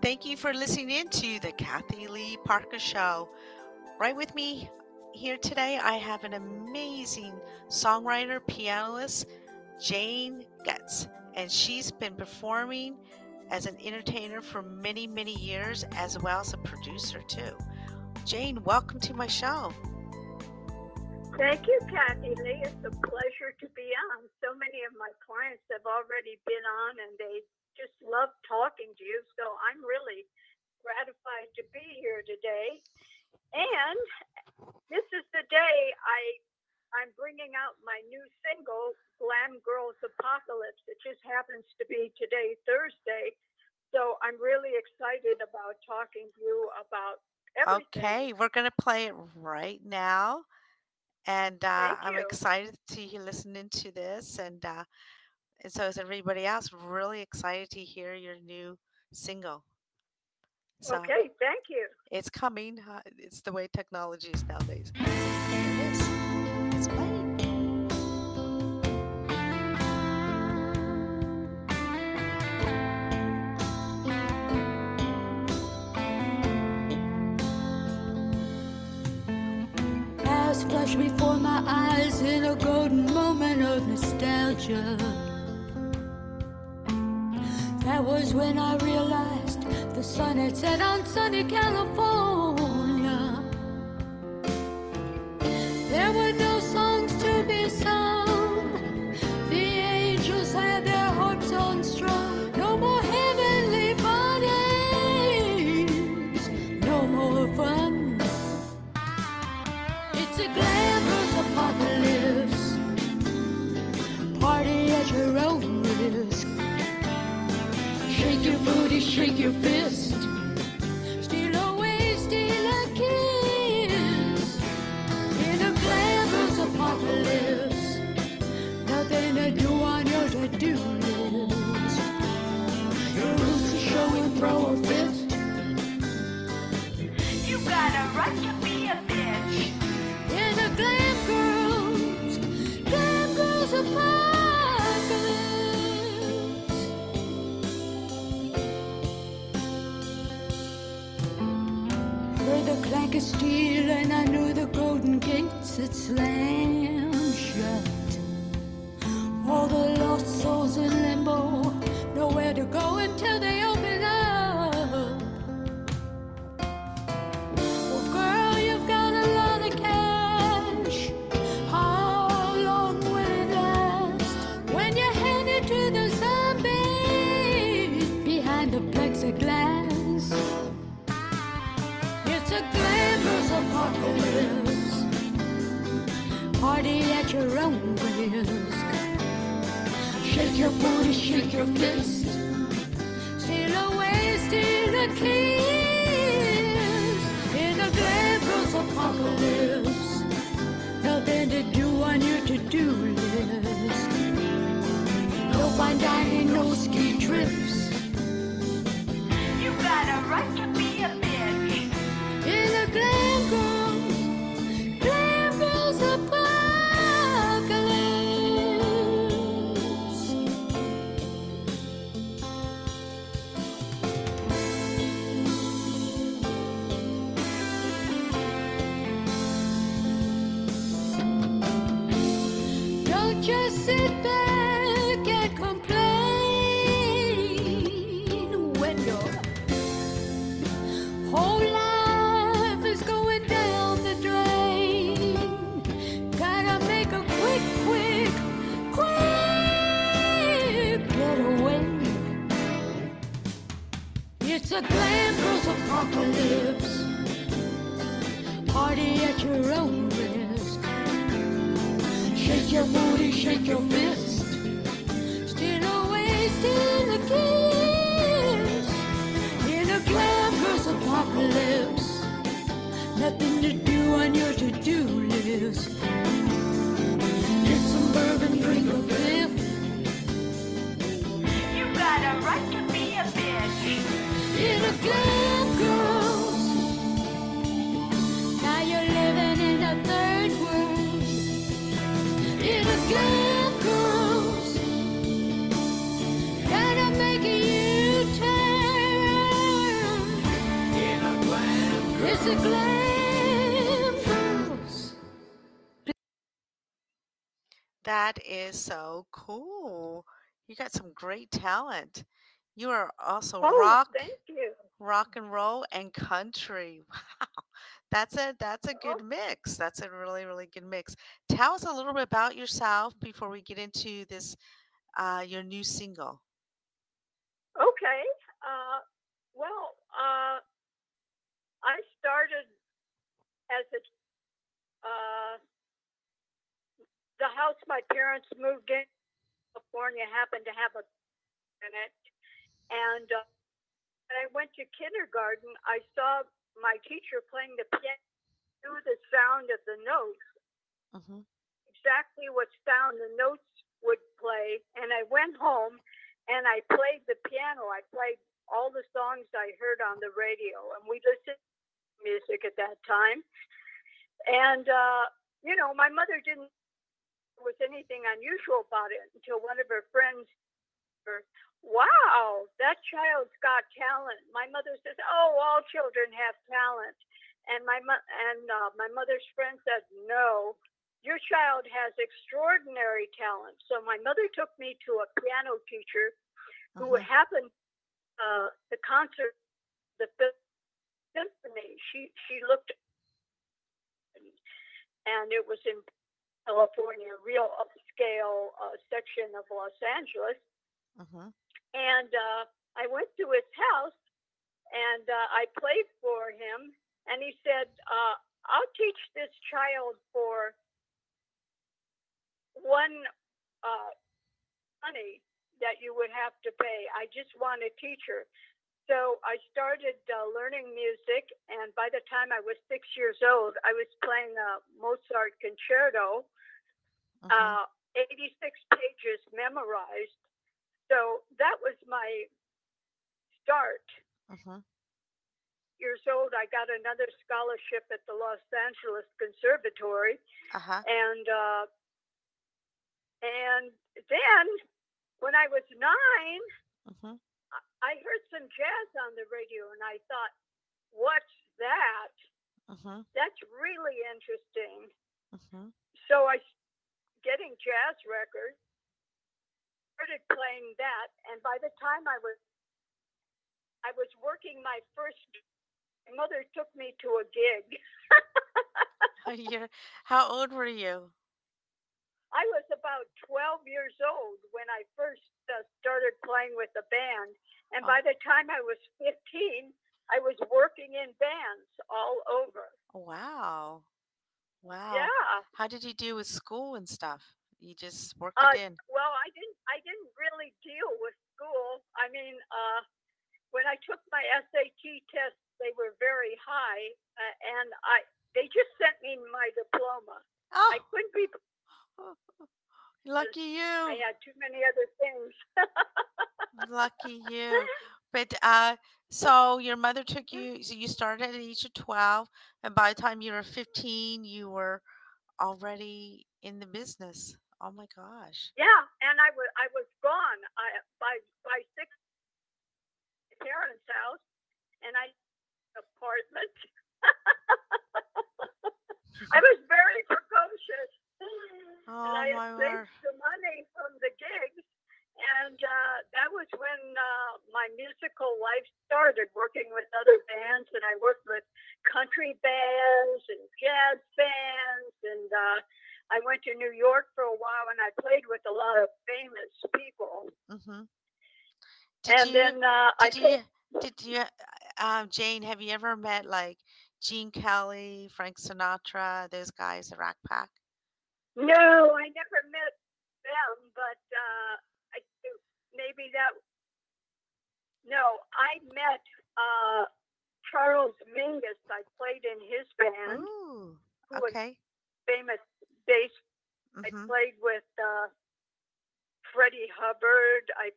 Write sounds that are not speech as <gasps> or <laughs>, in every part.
Thank you for listening in to the Kathy Lee Parker Show. Right with me here today, I have an amazing songwriter, pianist, Jane Getz, and she's been performing as an entertainer for many, many years, as well as a producer, too. Jane, welcome to my show. Thank you, Kathy Lee. It's a pleasure to be on. So many of my clients have already been on and they just love talking to you. So I'm really gratified to be here today. And this is the day I I'm bringing out my new single, Glam Girls Apocalypse. It just happens to be today, Thursday. So I'm really excited about talking to you about everything. Okay, we're going to play it right now. And uh, I'm excited to you listening to this. And, uh, and so is everybody else. Really excited to hear your new single. So Okay, thank you. it's coming. It's the way technology is nowadays. Flash before my eyes in a golden moment of nostalgia. That was when I realized the sun had set on sunny California. There were no songs to be sung. Shake your booty, shake your fist. Steal away, steal a kiss. In a glamorous apocalypse. Nothing to do on your to-do list. Your roots are showing, throw a steel and I knew the golden gates had slammed shut. All the lost souls in limbo, apocalypse. Party at your own risk. Shake your booty, shake your fist. Steal away, steal a kiss. In a glamorous apocalypse. Nothing to do on your to-do list. No fine dining, no ski trips. You got a right to booty, shake your You got some great talent. You are also Oh, rock, thank you. rock and roll, and country. <laughs> Wow. That's a that's a Oh, good mix. That's a really, really good mix. Tell us a little bit about yourself before we get into this uh your new single. okay. Uh, well, uh, I started as a uh, the house my parents moved in California happened to have a in it, and uh, when I went to kindergarten, I saw my teacher playing the piano through the sound of the notes, hmm exactly what sound the notes would play. And I went home and I played the piano. I played all the songs I heard on the radio, and we listened to music at that time. And uh, you know, my mother didn't was anything unusual about it until one of her friends her, wow, that child's got talent. My mother says, oh, all children have talent. And my mo- and uh, my mother's friend said, no, your child has extraordinary talent. So my mother took me to a piano teacher who hmm happened uh, the concert, the Fifth symphony. She she looked, and it was in California, real upscale uh, section of Los Angeles. hmm And uh, I went to his house and uh, I played for him. And he said, uh, I'll teach this child for one uh, money that you would have to pay. I just want a teacher. So I started uh, learning music, and by the time I was six years old, I was playing a Mozart concerto, hmm uh, 86 pages memorized. So that was my start. hmm Years old, I got another scholarship at the Los Angeles Conservatory, Uh-huh. and uh, and then when I was nine, hmm I- heard some jazz on the radio, and I thought, "What's that? hmm That's really interesting." So I getting jazz records, started playing that, and by the time I was I was working my first. My mother took me to a gig. <laughs> How old were you? I was about 12 years old when I first uh, started playing with the band, and Oh, by the time I was 15, I was working in bands all over. wow. Wow. Yeah. How did you do with school and stuff? You just worked Uh, it in. well, I didn't. I didn't really deal with school. I mean, uh, when I took my SAT test, they were very high, uh, and I they just sent me my diploma. Oh. I couldn't be. <laughs> lucky you. I had too many other things. Lucky you. <laughs> But uh, so your mother took you, so you started at the age of 12, and by the time you were 15, you were already in the business. Oh my gosh. yeah, and I was I was gone. I by by six parents' house, and I apartment. <laughs> I was very precocious. and Oh I my had saved the money from the gigs. And uh, that was when uh, my musical life started, working with other bands. And I worked with country bands and jazz bands. And uh, I went to New York for a while and I played with a lot of famous people. Mm-hmm. Did And you, then uh, I did played, you, did you, um, Jane, have you ever met like Gene Kelly, Frank Sinatra, those guys, the Rat Pack? no, I never met them, but uh, maybe that No, I met uh, Charles Mingus. I played in his band, Ooh, who was okay. famous bass. I Mm-hmm. played with uh, Freddie Hubbard. I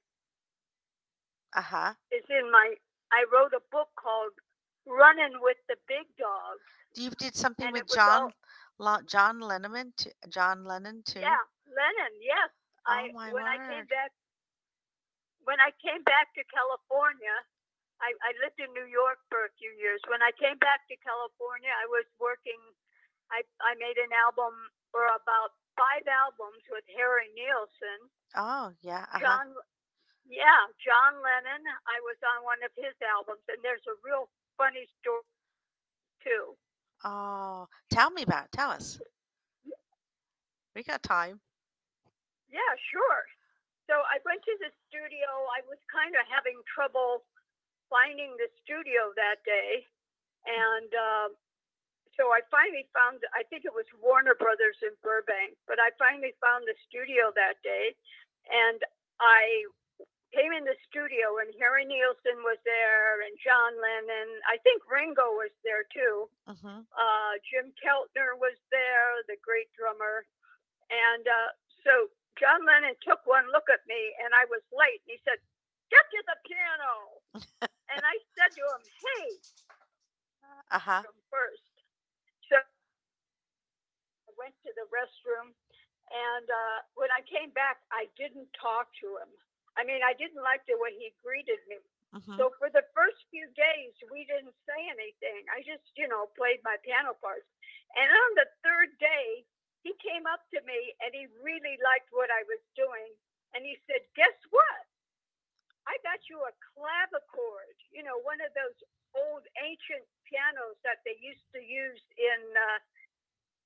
Uh-huh. is in my. I wrote a book called "Running with the Big Dogs," You did something and with John all John Lennon, John Lennon too. yeah, Lennon. Yes, Oh I my when I came word. back when I came back to California, I, I lived in New York for a few years. When I came back to California, I was working. I I made an album or about five albums with Harry Nilsson. Oh, yeah. Uh-huh. John, yeah, John Lennon. I was on one of his albums, and there's a real funny story too. Oh, tell me about it. Tell us. We got time. Yeah, sure. So I went to the studio. I was kind of having trouble finding the studio that day, and um, so I finally found. I think it was Warner Brothers in Burbank, but I finally found the studio that day, and I came in the studio, and Harry Nilsson was there, and John Lennon. I think Ringo was there too. hmm Uh, Jim Keltner was there, the great drummer. And uh, so John Lennon took one look at me, and I was late. And he said, Get to the piano. <laughs> and I said to him, Hey, Uh huh. first. So I went to the restroom, and uh, when I came back, I didn't talk to him. I mean, I didn't like the way he greeted me. hmm So for the first few days, we didn't say anything. I just, you know, played my piano parts. And on the third day, he came up to me and he really liked what I was doing. And he said, Guess what? I got you a clavichord, you know, one of those old ancient pianos that they used to use in uh,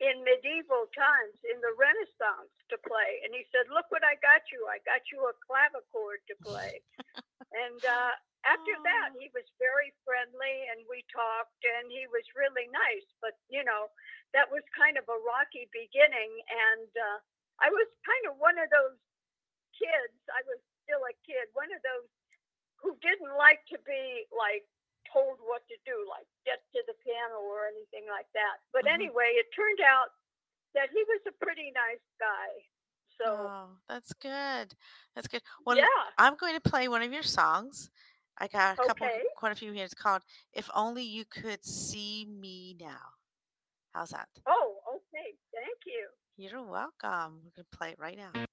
in medieval times, in the Renaissance, to play. And he said, "Look what I got you! I got you a clavichord to play." <laughs> and uh, after that, Oh. he was very friendly, and we talked, and he was really nice. But you know, that was kind of a rocky beginning, and uh, I was kind of one of those kids. I was still a kid, one of those who didn't like to be like told what to do, like get to the piano or anything like that. But Mhm. anyway, it turned out that he was a pretty nice guy. So Oh, that's good. That's good. Well, yeah, I'm going to play one of your songs. I got a couple, Okay. quite a few here. It's called "If Only You Could See Me Now." How's that? oh, okay, thank you. You're welcome. We're gonna play it right now.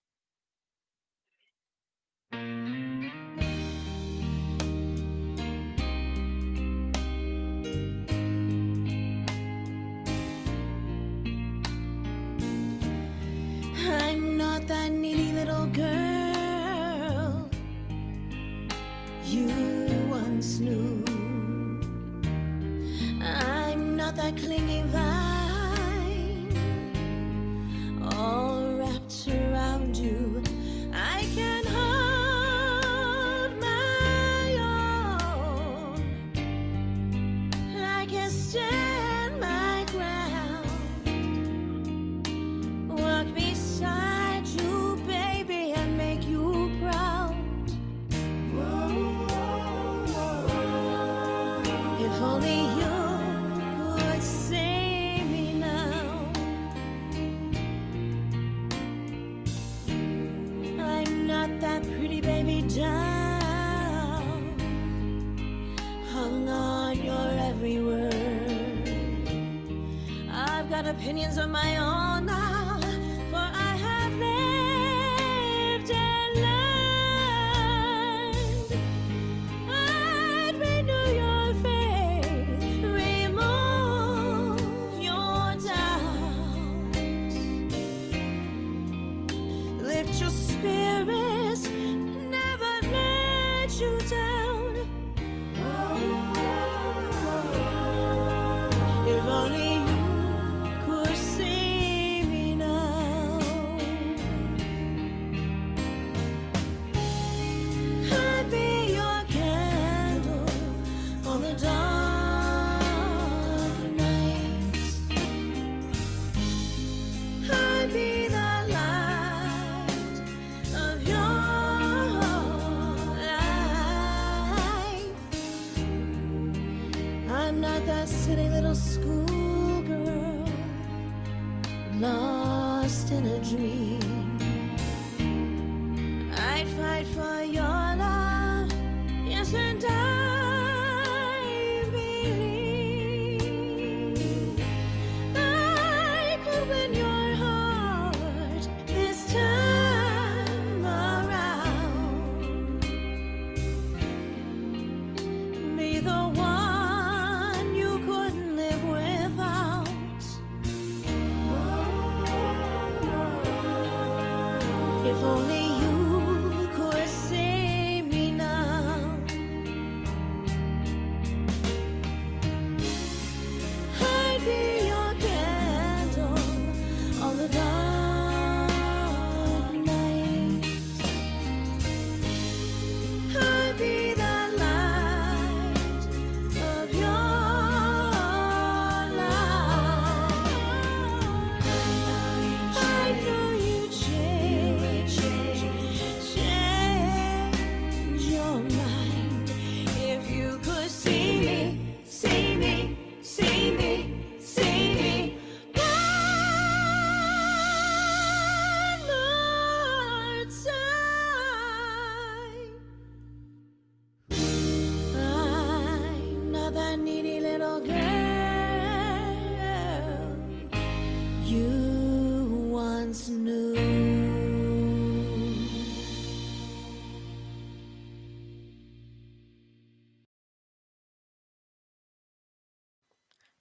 Knew. I'm not that clingy vine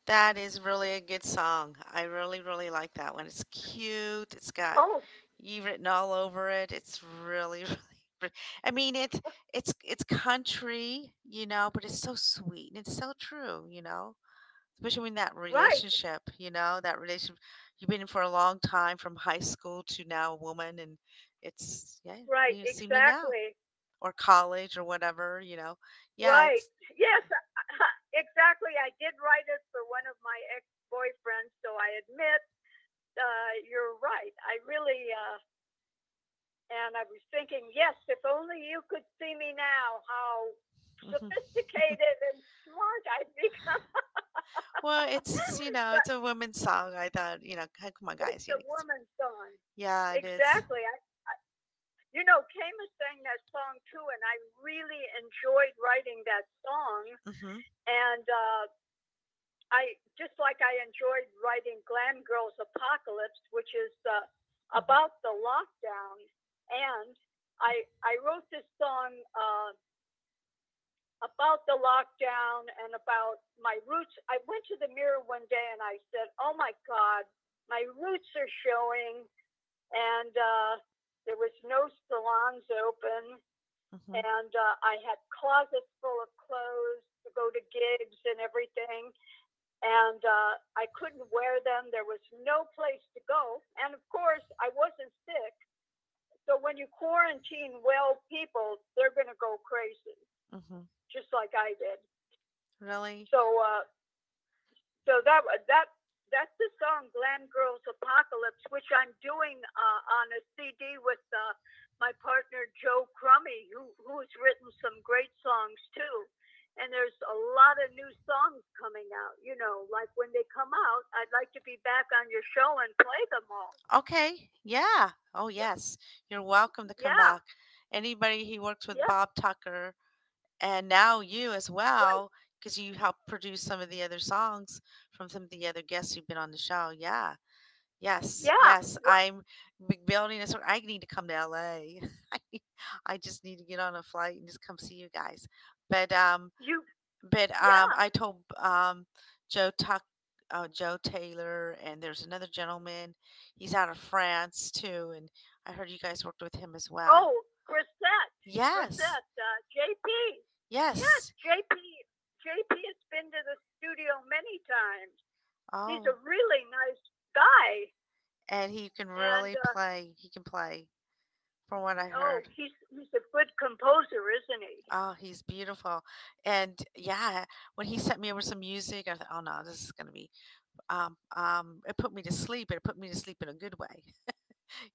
That is really a good song. I really, really like that one. It's cute. It's got Oh, you written all over it. It's really, <laughs> really. re- I mean, it's oh. it's it's country, you know, but it's so sweet and it's so true, you know. Especially in that right, relationship, you know, that relationship you've been in for a long time from high school to now a woman, and it's yeah, right, you see me now exactly. or college or whatever, you know. Yeah, Right. Yes, exactly. I did write it for one of my ex-boyfriends, so I admit uh, you're right. I really, uh, and I was thinking, yes, if only you could see me now, how mhm. sophisticated and smart I've become. <laughs> Well, it's you know, it's <laughs> a woman's song. I thought, you know, come on, guys, you a woman's song. yeah, it is. Exactly. I, I, you know, Kama sang that song too, and I really enjoyed writing that song. Mm-hmm. And uh, I just like I enjoyed writing Glam Girls Apocalypse, which is uh, Mm-hmm. about the lockdown. And I I wrote this song uh, about the lockdown and about my roots. I went to the mirror one day and I said, "Oh my God, my roots are showing," and uh, there was no salons open, Mm-hmm. and uh, I had closets full of clothes to go to gigs and everything and uh, I couldn't wear them. There was no place to go. And of course, I wasn't sick. So when you quarantine well people, they're going to go crazy, Mm-hmm. just like I did. Really? So, uh, so that that that's the song "Glam Girls Apocalypse," which I'm doing uh, on a CD with uh, my partner Joe Crummey, who who has written some great songs too. And there's a lot of new songs coming out. You know, like when they come out, I'd like to be back on your show and play them all. Okay. Yeah. Oh, yes. You're welcome to come Yeah, back. Anybody he works with yeah, Bob Tucker and now you as well, because you helped produce some of the other songs from some of the other guests who've been on the show. Yeah. Yes. Yeah, Yes. I'm building a sort. I need to come to LA. <laughs> I I just need to get on a flight and just come see you guys. But um, You, but um, yeah. I told um Joe Tuck, uh, Joe Taylor, and there's another gentleman. He's out of France too, and I heard you guys worked with him as well. Oh, Grisette, Yes, Grisette, uh, JP. Yes, yes. JP. JP has been to the studio many times. He's Oh, a really nice guy, and he can and really uh, play. He can play, from what I heard. oh, he's he's a good composer, isn't he? Oh, he's beautiful. And yeah, when he sent me over some music, I thought, oh no, this is gonna be um um. It put me to sleep, it put me to sleep in a good way. <laughs>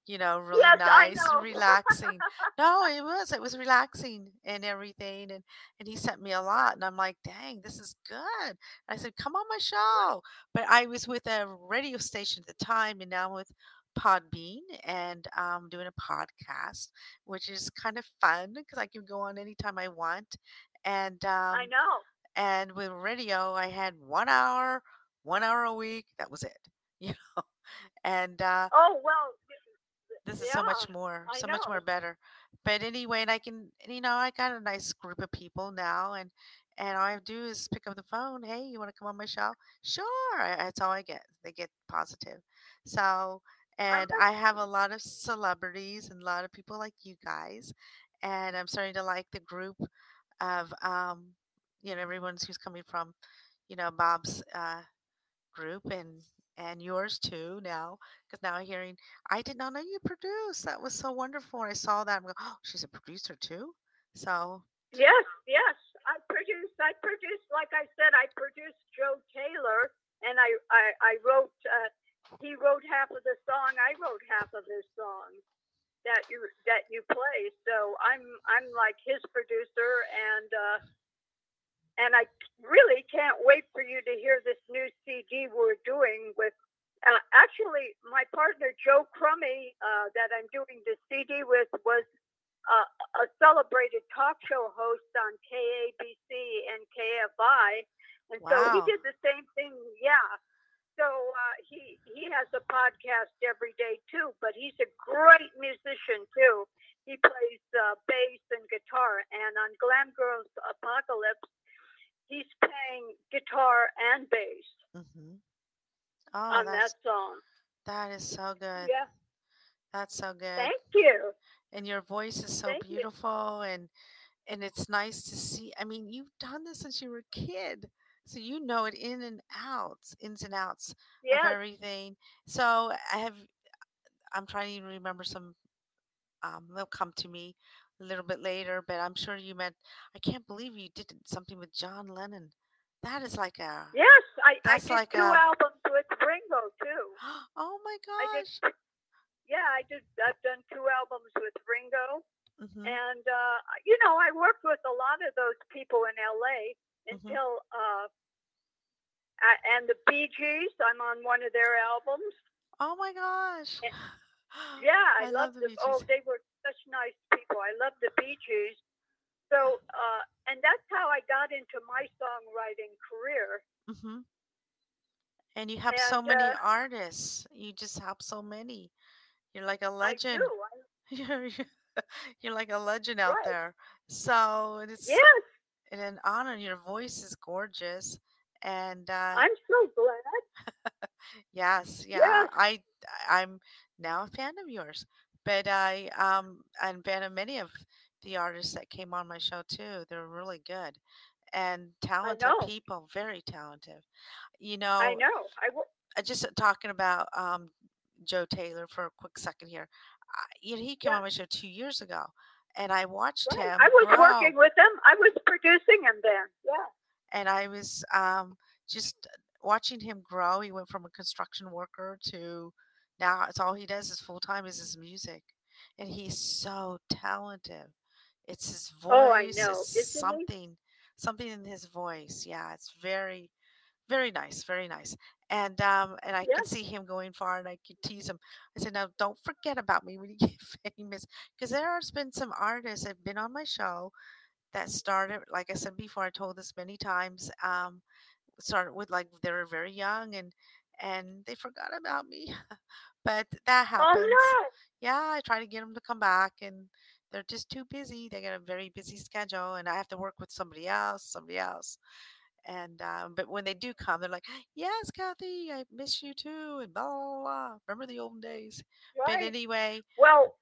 you know, really Yes, nice, relaxing. <laughs> No, it was. It was relaxing and everything. And and he sent me a lot, and I'm like, dang, this is good. I said, come on my show. But I was with a radio station at the time, and now I'm with Podbean, and um, doing a podcast, which is kind of fun because I can go on anytime I want. And I um, know. and with radio, I had one hour, one hour a week. That was it. <laughs> You know, and uh, Oh well, this is so much more, I so much more know. better. But anyway, and I can, and, you know, I got a nice group of people now, and and all I do is pick up the phone. Hey, you want to come on my show? Sure. I- That's all I get. They get positive. So, and I have a lot of celebrities and a lot of people like you guys, and I'm starting to like the group of, um, you know, everyone's who's coming from, you know, Bob's uh, group and and yours too now because now I'm hearing I did not know you produced. That was so wonderful. I saw that. I'm going, oh, she's a producer too. So, yes, yes. I produced. I produced. Like I said, I produced Joe Taylor, and I I, I wrote. Uh, he wrote half of the song. I wrote half of his song that you that you play. So I'm I'm like his producer, and uh, and I really can't wait for you to hear this new CD we're doing with. Uh, actually, my partner Joe Crummey, uh, that I'm doing the CD with, was uh, a celebrated talk show host on KABC and KFI And so he did the same thing. Yeah. So uh, he he has a podcast every day too, but he's a great musician too. He plays uh, bass and guitar, and on Glam Girls Apocalypse, he's playing guitar and bass hmm Oh, on that song. that is so good. Yeah. That's so good. Thank you. And your voice is so Thank you. beautiful and and it's nice to see. I mean, you've done this since you were a kid. So you know it in and outs, ins and outs of everything. So I have I'm trying to even remember some um they'll come to me a little bit later, but I'm sure you meant I can't believe you did something with John Lennon. That is like a Yes, I, I That's did like two a- albums with Ringo too. <gasps> Oh my I did. gosh. Yeah, I did. I've done two albums with Ringo, hmm and uh, you know, I worked with a lot of those people in LA Mhm. until uh, a- and the Bee Gees. I'm on one of their albums. Oh my gosh. Eh, <gasps> Yeah, I, I love love the. Bee Oh, they were such nice people. I love the Bee Gees. So, uh, and that's how I got into my songwriting career. hmm And you have so many uh, artists. You just have so many. You're like a legend. do. I, <laughs> You're like a legend out Right. there. So it's yes, and an honor. Your voice is gorgeous. And uh, I'm so glad. <laughs> yes, yeah, Yes. I I'm now a fan of yours. But I um I'm a fan of many of the artists that came on my show too. They're really good and talented people, very talented. You know, I know. I will. uh, just talking about um, Joe Taylor for a quick second here. I, you know, he came Yeah. on my show two years ago, and I watched Right. him I was grow, working with him. I was producing him then. Yeah. and I was um, just watching him grow. He went from a construction worker to now it's all he does is full time is his music, and he's so talented. It's his voice. Oh, I know. It's something, something in his voice. Yeah, it's very, very nice, very nice. And um, and I Yeah. could see him going far, and I could tease him. I said, "Now, don't forget about me when you <laughs> get famous," because there has been some artists that have been on my show that started, like I said before, I told this many times. Um, started with like they were very young, and and they forgot about me. <laughs> but that Oh happens. no. Yeah, I try to get them to come back, and they're just too busy. They got a very busy schedule, and I have to work with somebody else, somebody else. And um, but when they do come, they're like, "Yes, Kathy, I miss you too," and blah blah blah. Remember the old days? But Right. anyway, Well,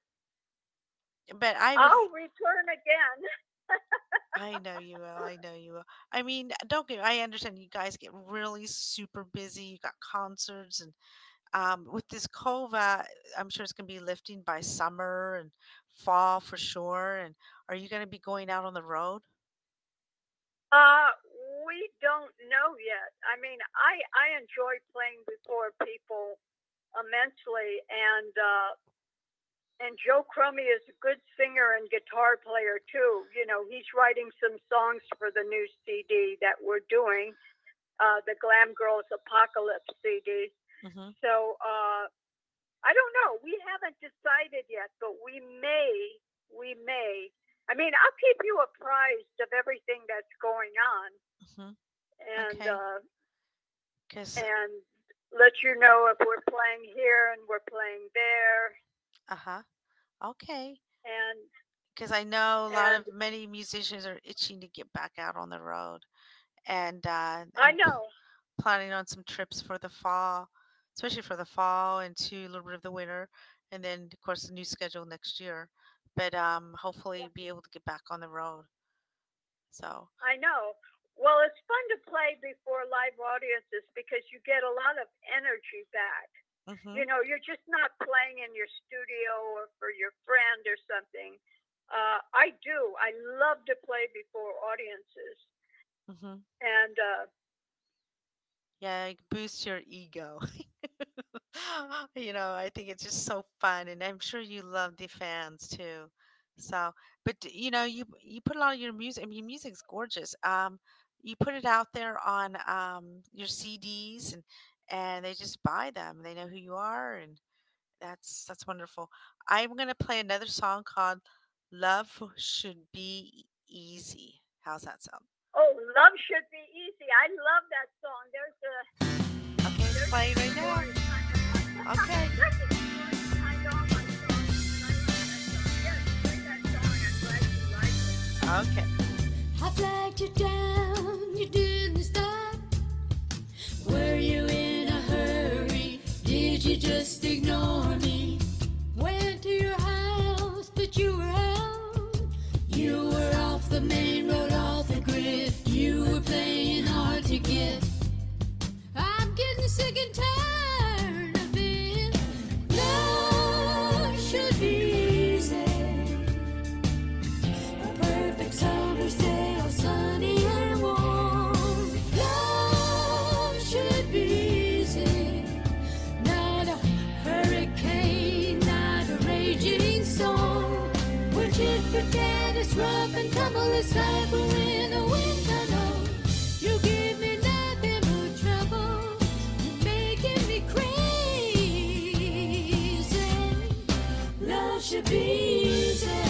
but I. I'll return again. <laughs> I know you will. I know you will. I mean, don't get. I understand you guys get really super busy. You got concerts and um, with this COVID, I'm sure it's gonna be lifting by summer and fall for sure. And are you gonna be going out on the road? Uh, we don't know yet. I mean, I I enjoy playing before people immensely, and uh, and Joe Crummey is a good singer and guitar player too. You know, he's writing some songs for the new CD that we're doing, uh, the Glam Girls Apocalypse CD. hmm So uh, I don't know. We haven't decided yet, but we may. We may. I mean, I'll keep you apprised of everything that's going on, hmm and Okay. uh, and let you know if we're playing here and we're playing there, uh huh. Okay. and Because I know a lot of many musicians are itching to get back out on the road, and uh, I I'm know. planning on some trips for the fall, especially for the fall and to a little bit of the winter, and then of course the new schedule next year. But um, hopefully be able to get back on the road. So I know. Well, it's fun to play before live audiences because you get a lot of energy back. Mhm, You know, you're just not playing in your studio or for your friend or something. Uh, I do. I love to play before audiences, mhm. and uh, yeah, it boosts your ego. <laughs> you know, I think it's just so fun, and I'm sure you love the fans too. So, but you know, you you put a lot of your music. I mean, your music's gorgeous. Um, you put it out there on um your CDs, and and they just buy them. They know who you are, and that's that's wonderful. I'm gonna play another song called "Love Should Be Easy." How's that sound? oh, Love should be easy. I love that song. There's a Okay, there's play right now. Okay. There's a story behind all my songs. I love that song. Yes, play that song. I'm glad you like it. Okay. I flagged you down, you didn't stop. Were you in a hurry? Did just ignore me? Went to your house, but you were out. You were off the main road, off it's rough and tumble, it's like we're in a wind tunnel. You give me nothing but trouble. Making me crazy. Love should be easy.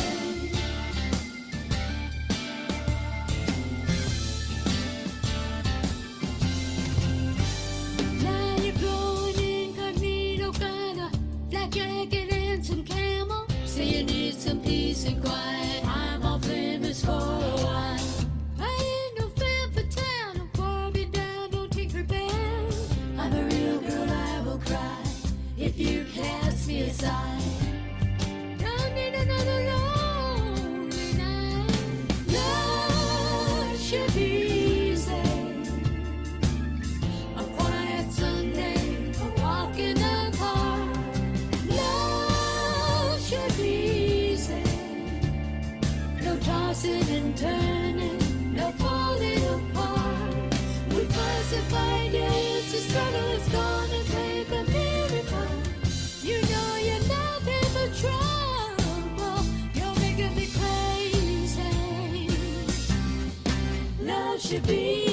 Be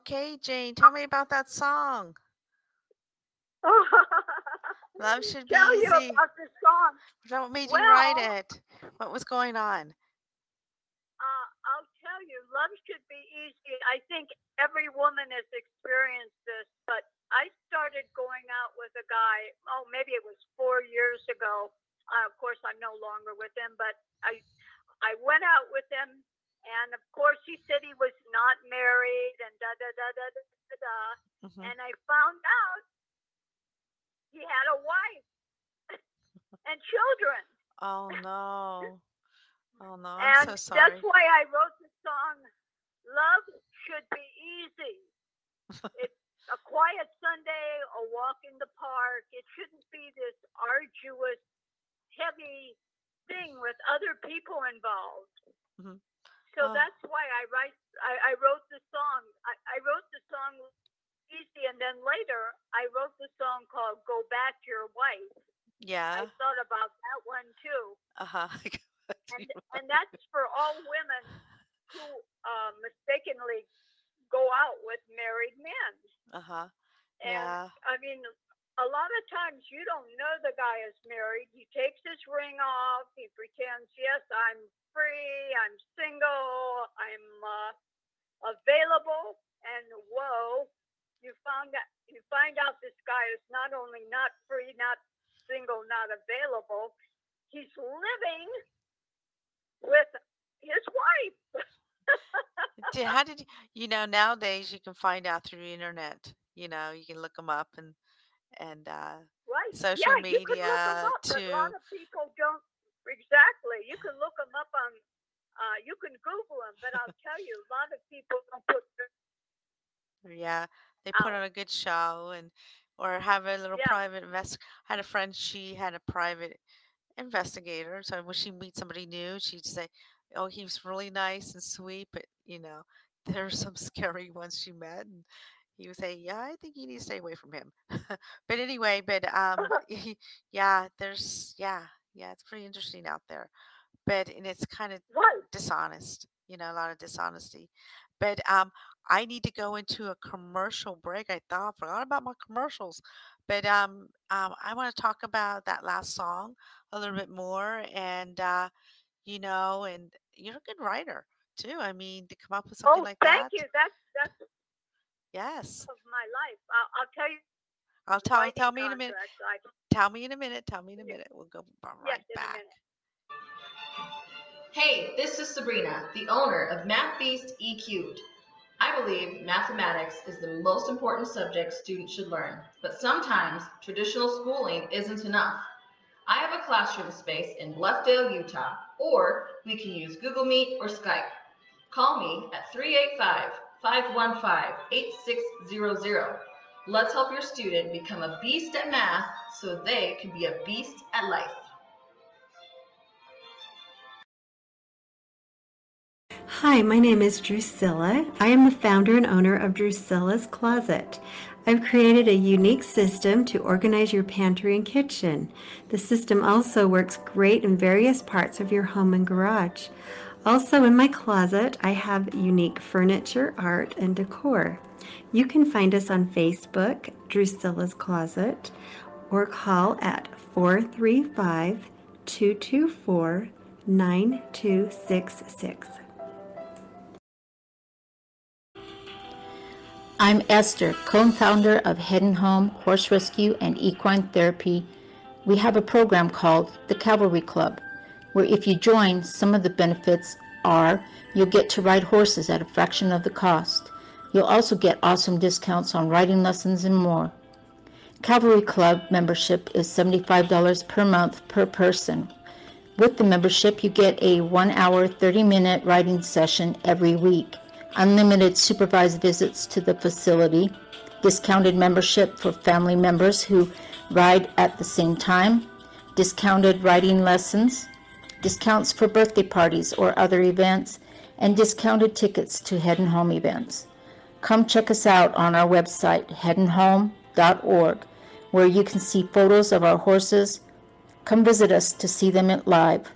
Okay, Jane, tell me about that song. <laughs> Love should be easy. Tell you about the song. What made you write it? What was going on? Uh, I'll tell you, love should be easy. I think every woman has experienced this, but I started going out with a guy, oh, maybe it was four years ago. Uh, of course, I'm no longer with him, but I, I went out with him, and of course, he said he was not married, and da da da da da da. da. Mhm. And I found out he had a wife <laughs> and children. Oh <laughs> no. Oh no, and I'm so sorry. that's why I wrote the song Love Should Be Easy. <laughs> it's a quiet Sunday, a walk in the park. It shouldn't be this arduous, heavy thing with other people involved. Mhm. So Oh. that's why I write I, I wrote the song. I, I wrote the song easy and then later I wrote the song called Go Back to Your Wife. Yeah. I thought about that one too <laughs> Uh huh. and, and that's for all women who uh, mistakenly go out with married men. Uh huh. Yeah. I mean, a lot of times you don't know the guy is married. He takes his ring off. He pretends, yes, I'm free. I'm single. I'm uh, available. And whoa, you found out you find out this guy is not only not free, not single, not available. He's living with his wife. <laughs> How did you, you know nowadays you can find out through the internet. You know, you can look them up and and uh, Right. social yeah, you can look 'em media up, but a lot of people don't. Exactly. You can look them up on. Uh, you can Google them, but I'll tell you, a lot of people don't put. their- yeah, they put on a good show and or have a little Yeah. private invest. I had a friend, she had a private investigator. So when she meets somebody new, she'd say, "Oh, he was really nice and sweet, but you know, there's some <laughs> scary ones she met." And he would say, "Yeah, I think you need to stay away from him." <laughs> but anyway, but um, <laughs> yeah, there's yeah, yeah, it's pretty interesting out there. But and it's kind of Right. dishonest, you know, a lot of dishonesty. But um, I need to go into a commercial break. I thought forgot about my commercials, but um, um, I want to talk about that last song a little bit more, and uh, you know, and you're a good writer too. I mean, to come up with something Oh, like thank that. Thank you. That's that's Yes, of my life. I'll, I'll tell you. I'll tell writing tell me in a minute. Tell me in a minute. Tell me in a minute. We'll go b- yes, right back. Hey, this is Sabrina, the owner of Math Beast E Cubed. I believe mathematics is the most important subject students should learn, but sometimes traditional schooling isn't enough. I have a classroom space in Bluffdale, Utah, or we can use Google Meet or Skype. Call me at 385 515 8600. Let's help your student become a beast at math so they can be a beast at life. Hi, my name is Drusilla. I am the founder and owner of Drusilla's Closet. I've created a unique system to organize your pantry and kitchen. The system also works great in various parts of your home and garage. Also, in my closet, I have unique furniture, art, and decor. You can find us on Facebook, Drusilla's Closet, or call at 435 224 9266. I'm Esther, co-founder of Head and Home Horse Rescue and Equine Therapy. We have a program called the Cavalry Club, where if you join, some of the benefits are you'll get to ride horses at a fraction of the cost. You'll also get awesome discounts on riding lessons and more. Cavalry Club membership is $75 per month per person. With the membership, you get a one hour, 30 minute riding session every week, unlimited supervised visits to the facility, discounted membership for family members who ride at the same time, discounted riding lessons, discounts for birthday parties or other events, and discounted tickets to Head and Home events. Come check us out on our website, headandhome.org, where you can see photos of our horses. Come visit us to see them live.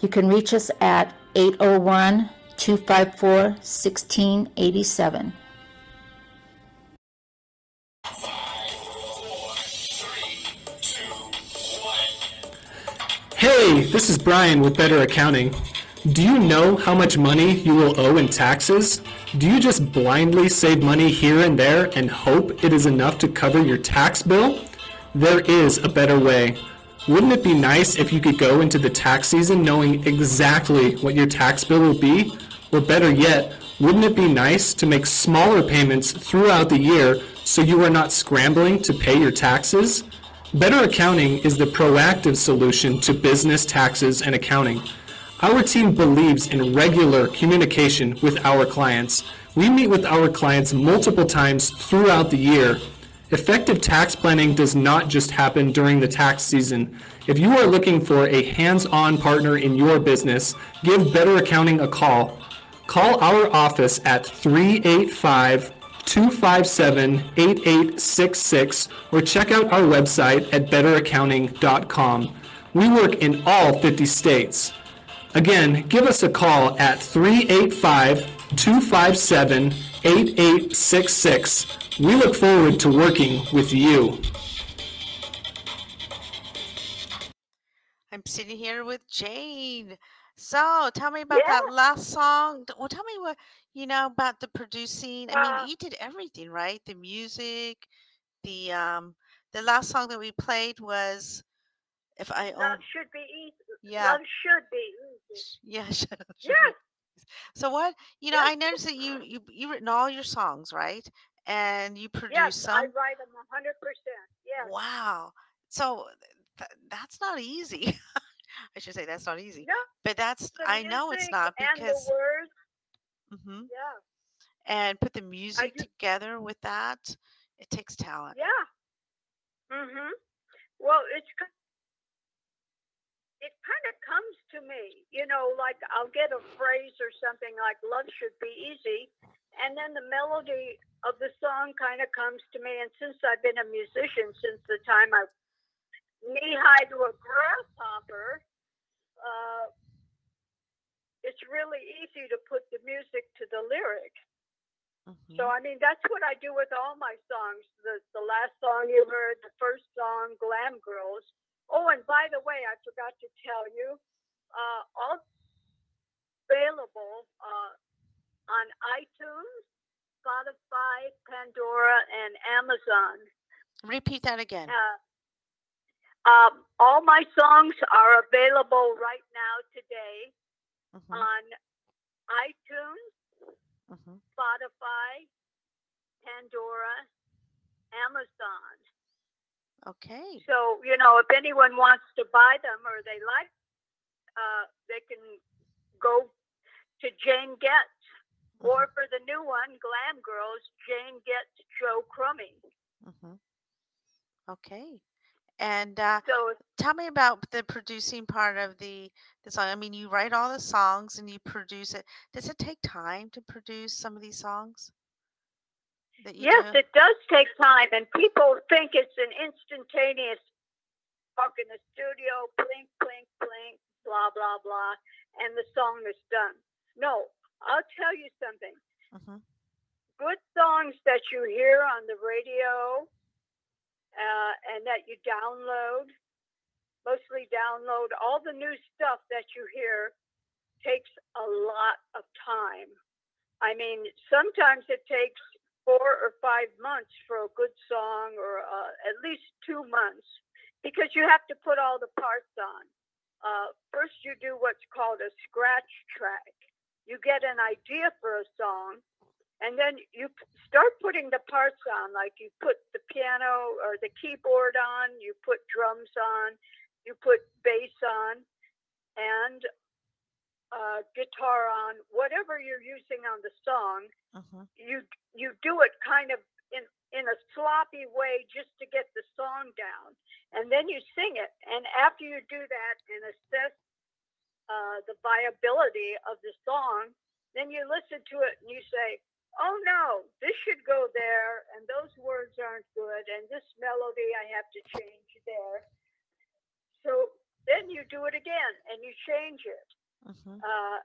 You can reach us at 801 254 1687. Hey, this is Brian with Better Accounting. Do you know how much money you will owe in taxes? Do you just blindly save money here and there and hope it is enough to cover your tax bill? There is a better way. Wouldn't it be nice if you could go into the tax season knowing exactly what your tax bill will be? Or better yet, wouldn't it be nice to make smaller payments throughout the year so you are not scrambling to pay your taxes? Better Accounting is the proactive solution to business taxes and accounting. Our team believes in regular communication with our clients. We meet with our clients multiple times throughout the year. Effective tax planning does not just happen during the tax season. If you are looking for a hands-on partner in your business, give Better Accounting a call. Call our office at 385 257 8866 or check out our website at betteraccounting.com. We work in all 50 states. Again, give us a call at 385 257 8866. We look forward to working with you. I'm sitting here with Jane. So tell me about Yeah. that last song. Well, tell me what you know about the producing. I Uh, mean, you did everything, right? The music, the um, the last song that we played was "If I love should be easy. Yeah, Love should be easy. yeah. <laughs> should- should be. So what? You know, yes, I noticed that you you you written all your songs, right? And you yes. some. I write them hundred percent. Yes. Wow. So th- that's not easy. <laughs> I should say that's not easy. No, But that's the I know it's not because words. hmm Yeah. and put the music do. together with that. It takes talent. Yeah. Mhm. Well, it's it kind of comes to me, you know, like I'll get a phrase or something like "love should be easy," and then the melody of the song kind of comes to me. And since I've been a musician since the time I knee high to a grasshopper, uh, it's really easy to put the music to the lyric. hmm So I mean, that's what I do with all my songs. The the last song you heard, the first song, "Glam Girls." Oh, and by the way, I forgot to tell you, uh, all available uh, on iTunes, Spotify, Pandora, and Amazon. Repeat that again. Uh, um, all my songs are available right now today hmm on iTunes, hmm Spotify, Pandora, Amazon. Okay. So, you know, if anyone wants to buy them or they like, uh, they can go to Jane Getz. hmm Or for the new one, Glam Girls, Jane Getz Joe Crummey. hmm Okay. And uh, So, tell me about the producing part of the the song. I mean, you write all the songs and you produce it. Does it take time to produce some of these songs yes, do? it does take time, and people think it's an instantaneous walk in the studio, blink, blink, blink, blah, blah, blah, and the song is done. No, I'll tell you something. hmm good songs that you hear on the radio uh, and that you download, mostly download, all the new stuff that you hear takes a lot of time. I mean, sometimes it takes four or five months for a good song, or uh, at least two months, because you have to put all the parts on. Uh, first, you do what's called a scratch track. You get an idea for a song, and then you start putting the parts on like you put the piano or the keyboard on you put drums on you put bass on and uh, guitar on whatever you're using on the song hmm you you do it kind of in in a sloppy way just to get the song down. And then you sing it. And after you do that and assess uh, the viability of the song then you listen to it and you say oh no this should go there and those words aren't good and this melody i have to change there. So then you do it again and you change it. Hmm uh,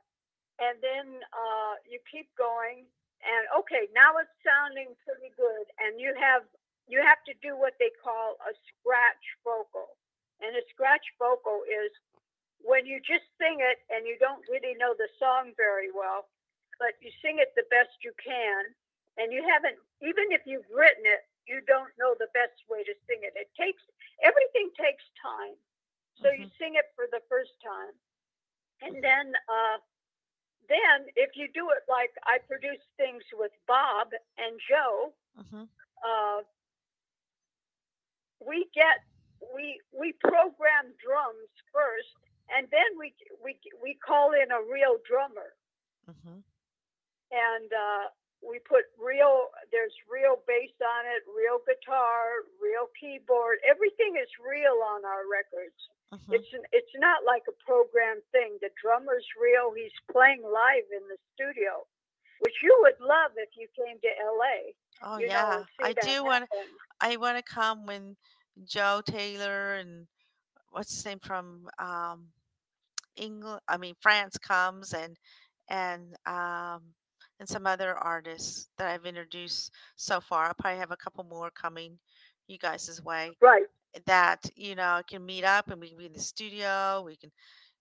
and then uh, you keep going and okay now it's sounding pretty good and you have you have to do what they call a scratch vocal. And a scratch vocal is when you just sing it and you don't really know the song very well but you sing it the best you can. And you haven't even if you've written it you don't know the best way to sing it. It takes everything takes time. So you sing it for the first time. And then uh, then if you do it like I produce things with Bob and Joe, hmm uh, we get we we program drums first, and then we we we call in a real drummer, hmm and uh, we put real there's real bass on it, real guitar, real keyboard. Everything is real on our records. hmm It's an, it's not like a program thing. The drummer's real. He's playing live in the studio, which you would love if you came to LA. Oh you yeah, see I do want. I want to come when Joe Taylor and what's his name from um England, I mean France comes and and um and some other artists that I've introduced so far. I'll probably have a couple more coming you guys' way Right. that you know can meet up and we can be in the studio. We can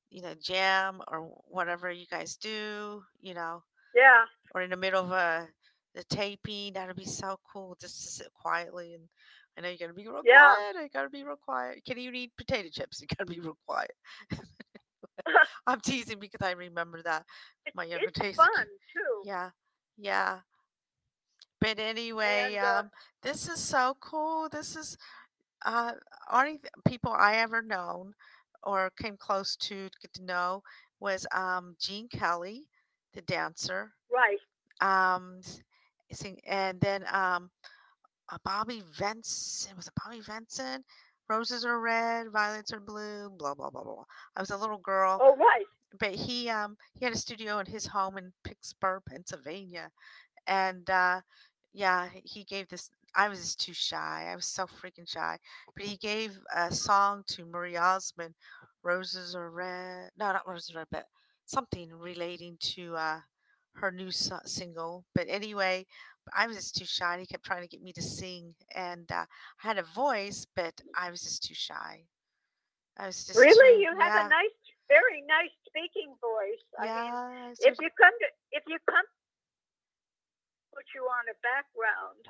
you know jam or whatever you guys do. You know, Yeah. or in the middle of a the taping. That'd be so cool just to sit quietly and. I know you gotta be real Yeah. quiet. I gotta be real quiet. Can you eat potato chips? You gotta be real quiet. <laughs> <laughs> I'm teasing because I remember that my younger it's days. fun. Yeah, yeah. But anyway, And uh, um, this is so cool. This is uh, only th- people I ever known or came close to to get to know was um, Gene Kelly, the dancer. right. Um, s- sing, and then um, uh, Bobby Vinton. Was it Bobby Vinton? Roses are red, violets are blue. Blah blah blah blah. blah. I was a little girl Oh, right. But he um he had a studio in his home in Pittsburgh, Pennsylvania, and uh, yeah, he gave this. I was just too shy. I was so freaking shy. But he gave a song to Marie Osmond, "Roses Are Red." No, not roses are red, but something relating to uh her new so- single. But anyway, I was just too shy. and He kept trying to get me to sing, and uh, I had a voice, but I was just too shy. I was just Really, too- you have a nice, very nice speaking voice. I mean, yeah. I was if you come to, if you come, put you on a background.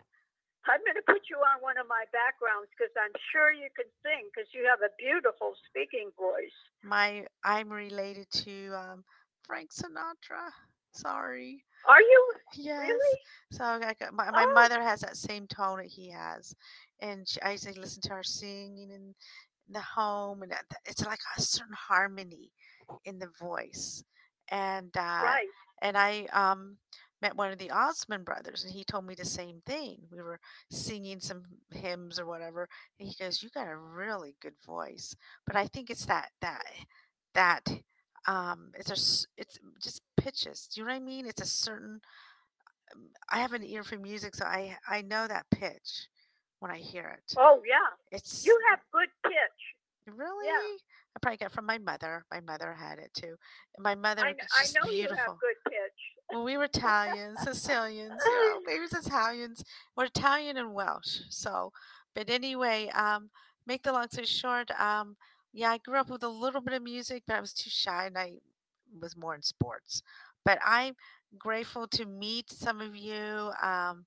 I'm going to put you on one of my backgrounds because I'm sure you can sing because you have a beautiful speaking voice. My I'm related to um, Frank Sinatra. Sorry. Are you Yes. really? So I got, my my Oh. mother has that same tone that he has, and she, I to listen to her singing in the home, and that- it's like a certain harmony in the voice. And uh, Right. and I um met one of the Osmond brothers, and he told me the same thing. We were singing some hymns or whatever, and he goes, "You got a really good voice." But I think it's that that that um it's a it's just pitches. Do you know what I mean? It's a certain. um, I have an ear for music, so I I know that pitch when I hear it. Oh, yeah. It's You have good pitch. really. yeah. I probably got it from my mother. My mother had it too. My mother I, I know beautiful. you have good pitch. Well, we were Italians, Sicilians, you know, maybe it's <laughs> Italians. We're Italian and Welsh. So, but anyway, um, make the long story short, um, yeah, I grew up with a little bit of music, but I was too shy and I was more in sports. But I'm grateful to meet some of you. Um,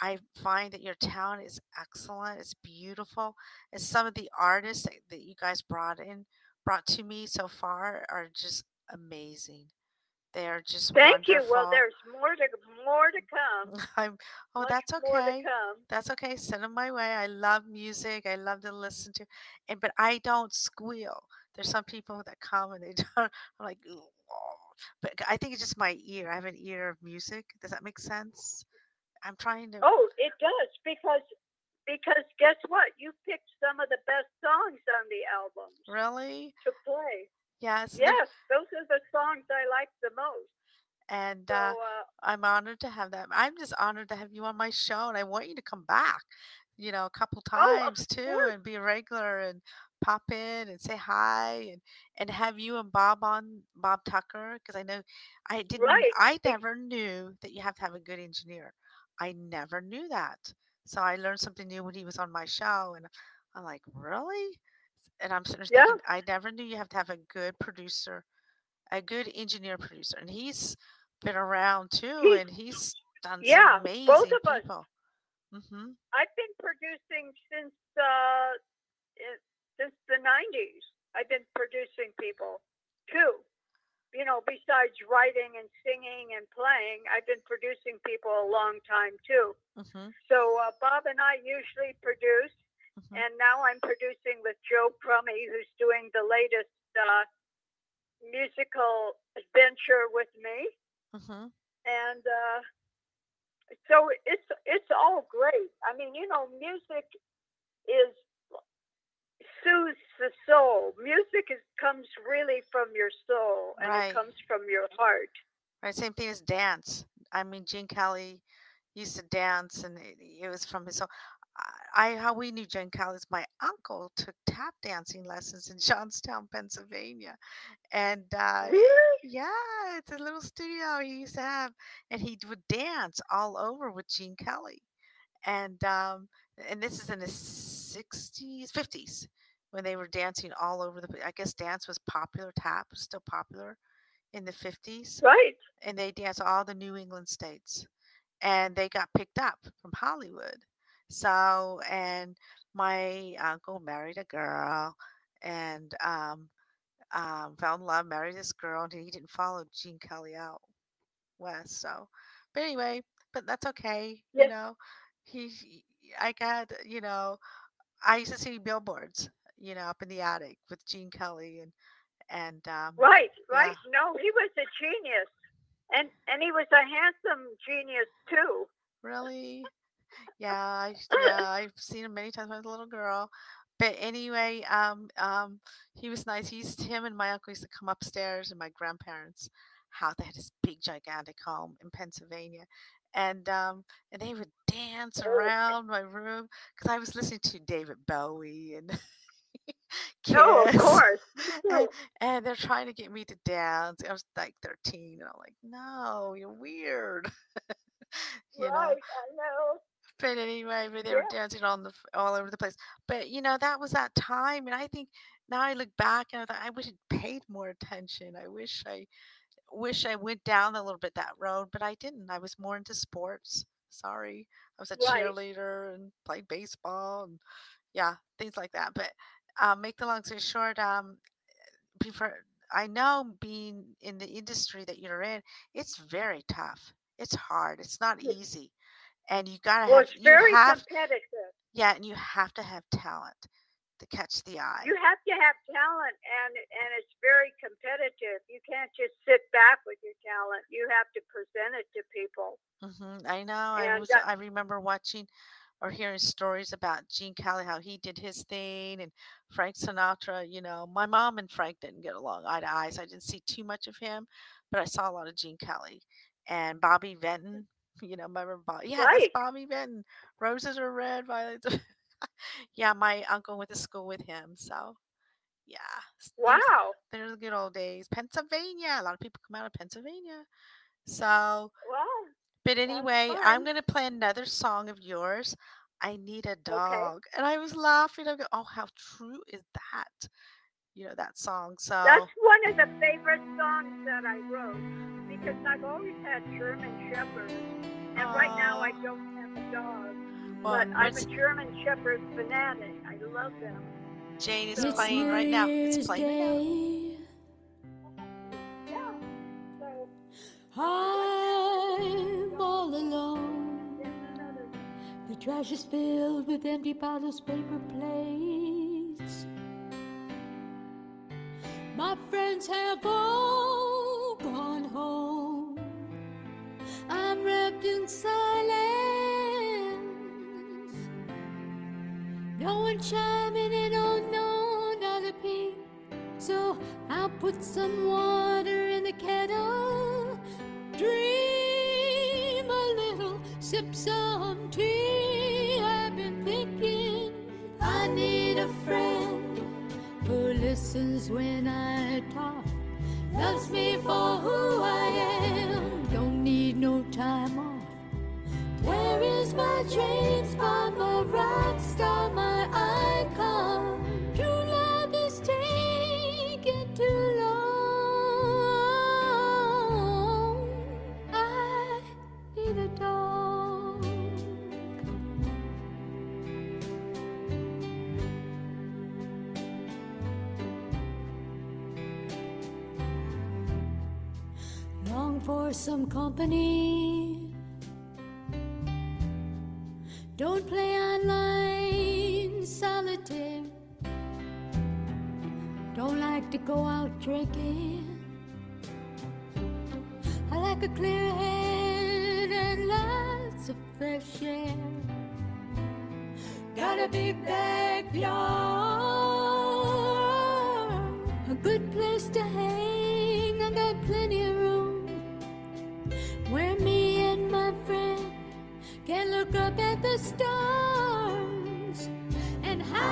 I find that your town is excellent. It's beautiful. And some of the artists that, that you guys brought in, brought to me so far are just amazing. They are just Thank you. Well, there's more to more to come. <laughs> I'm, oh, Much that's okay. That's okay. Send them my way. I love music. I love to listen to, and but I don't squeal. There's some people that come and they <laughs> don't. I'm like, "Ooh, oh." but I think it's just my ear. I have an ear of music. Does that make sense? I'm trying to. Oh, it does because because guess what? You picked some of the best songs on the album Really? to play. Yes. Yes, those are the songs I like the most. And So, uh, uh, I'm honored to have that. I'm just honored to have you on my show, and I want you to come back, you know, a couple Oh, times too, course. and be a regular and pop in and say hi, and and have you and Bob on Bob Tucker because I know I didn't. Right. I never knew that you have to have a good engineer. I never knew that. So I learned something new when he was on my show, and I'm like, really? And I'm sitting there Yeah. thinking, I never knew you have to have a good producer, a good engineer producer, and he's been around too, He- and he's done Yeah, some amazing both of us. people. hmm I've been producing since uh, since the '90s. I've been producing people too. You know, besides writing and singing and playing, I've been producing people a long time too. hmm So uh, Bob and I usually produce, hmm and now I'm producing with Joe Crummey, who's doing the latest uh, musical adventure with me. hmm and uh, so it's it's all great. I mean, you know, music is soothes the soul. Music is comes really from your soul, and Right. it comes from your heart. Right. Same thing as dance. I mean, Gene Kelly used to dance, and it, it was from his soul. I how we knew Gene Kelly is my uncle took tap dancing lessons in <laughs> Johnstown, Pennsylvania, and uh, Really? yeah, it's a little studio he used to have, and he would dance all over with Gene Kelly, and um, and this is in the sixties, fifties when they were dancing all over the. I guess dance was popular, tap was still popular in the fifties, Right. and they danced all the New England states, and they got picked up from Hollywood. So, and my uncle married a girl, and um, um, fell in love, married this girl, and he didn't follow Gene Kelly out west. So, but anyway, but that's okay. You know, he- I got, you know, I used to see billboards, you know, up in the attic with Gene Kelly and and um, Right. yeah, Right. No, he was a genius, and and he was a handsome genius too. really, yeah, I, yeah, <laughs> I've seen him many times when I was a little girl. But anyway, um, um, he was nice. He used, him and my uncle used to come upstairs and my grandparents' house. They had this big, gigantic home in Pennsylvania, and um, and they would dance Oh, around my room because I was listening to David Bowie and <laughs> <laughs> no, of course. <laughs> And, and they're trying to get me to dance. I was like 13, and I'm like, no, you're weird, <laughs> you know. Right. I know. But anyway, but they Yeah. were dancing on the all over the place. But you know, that was that time, and I think now I look back and I thought I wish I'd paid more attention. I wish I wish I went down a little bit that road, but I didn't. I was more into sports. Sorry, I was a Right. cheerleader and played baseball and yeah, things like that. But um, make the long story short, um, before I know being in the industry that you're in, it's very tough. It's hard. It's not easy, and you gotta Well, have it's very have competitive. yeah, and you have to have talent to catch the eye. You have to have talent, and and it's very competitive. You can't just sit back with your talent. You have to present it to people. hmm I know. I was. I remember watching or hearing stories about Gene Kelly, how he did his thing, and Frank Sinatra. You know, my mom and Frank didn't get along eye to eye, so I didn't see too much of him, but I saw a lot of Gene Kelly and Bobby Vinton. <laughs> You know, remember Bob? Yeah, right. Bobby Vinton. Roses are red, violets. are- <laughs> yeah, my uncle went to school with him, so yeah, Wow. they're the good old days. Pennsylvania. A lot of people come out of Pennsylvania. So, Well, but anyway, I'm fun. gonna play another song of yours. I need a Okay. dog. And I was laughing. I go, oh, how true is that? You know, that song. So, That's one of the favorite songs that I wrote because I've always had German shepherds, and right now I oh, don't have a dog. well, But I'm a what's German shepherd fanatic. I love them. Jane is So It's playing right now. It's Year's playing right now. Day. Trash is filled with empty bottles, paper plates. My friends have all gone home. I'm wrapped in silence. No one chiming in, oh no, not a peep. So I'll put some water in the kettle. Dream a little, sip some a friend who listens when I talk, loves me for who I am, don't need no time off. Where is my James Bond, my rock star, my company. Don't play online solitaire. Don't like to go out drinking. I like a clear head and lots of fresh air. Got a big backyard, a good place to hang. I got plenty look up at the stars and howl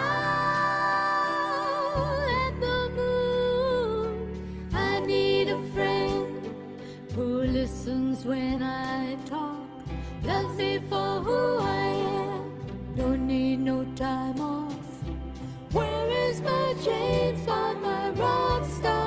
at the moon. I need a friend who listens when I talk, loves me for who I am. Don't need no time off. Where is my James Bond my rock star?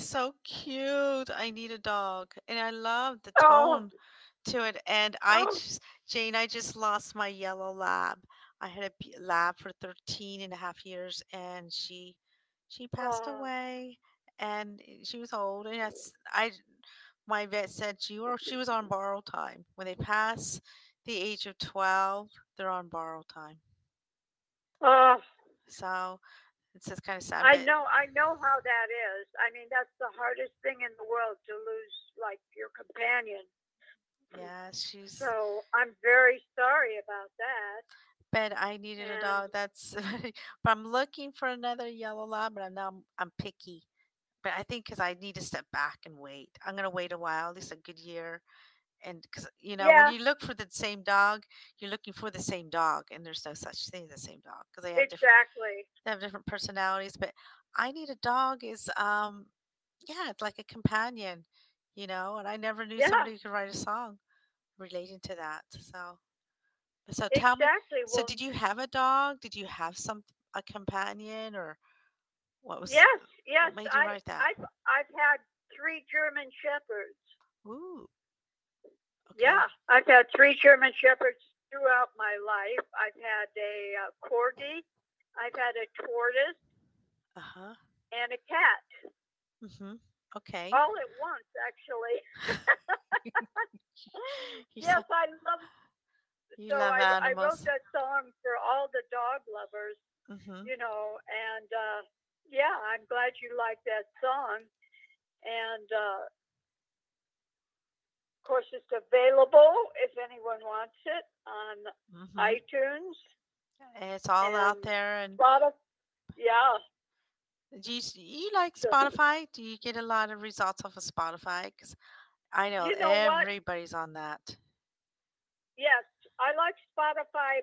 Is so cute. I need a dog. And I love the Oh. tone to it. And I Oh. just, Jane, I just lost my yellow lab. I had a lab for 13 and a half years and she she passed Aw. away and she was old and that's I my vet said she or she was on borrowed time. When they pass the age of 12, they're on borrowed time. Oh, So it's just kind of sad. I know, I know how that is. I mean, that's the hardest thing in the world to lose, like your companion. Yeah, she's So I'm very sorry about that. But I needed a And- dog. That's <laughs> but I'm looking for another yellow lab, but I'm now I'm, I'm picky. But I think because I need to step back and wait. I'm gonna wait a while, at least a good year, and because you know Yeah. when you look for the same dog, you're looking for the same dog, and there's no such thing as the same dog because they have Exactly. they have different personalities. But I need a dog is um yeah, it's like a companion, you know. And I never knew Yeah. somebody could write a song relating to that. So so tell me. Exactly. So did you have a dog? Did you have some a companion or what was yes, yes. what made you I, write that? I've, I've had three German shepherds. Ooh. Yeah, I've had three German shepherds throughout my life. I've had a uh, corgi, I've had a tortoise, Uh-huh. and a cat. Mm-hmm. Okay. All at once, actually. <laughs> Yes, so- I love. you so love I, I wrote that song for all the dog lovers, Mhm. you know, and uh, yeah, I'm glad you like that song. And uh, course, it's available if anyone wants it on Mhm. iTunes, It's all out there and Spotify. Yeah, do you, you like Spotify? Do you get a lot of results off of Spotify? Cuz I know, You know what? everybody's on that. yes, I like Spotify,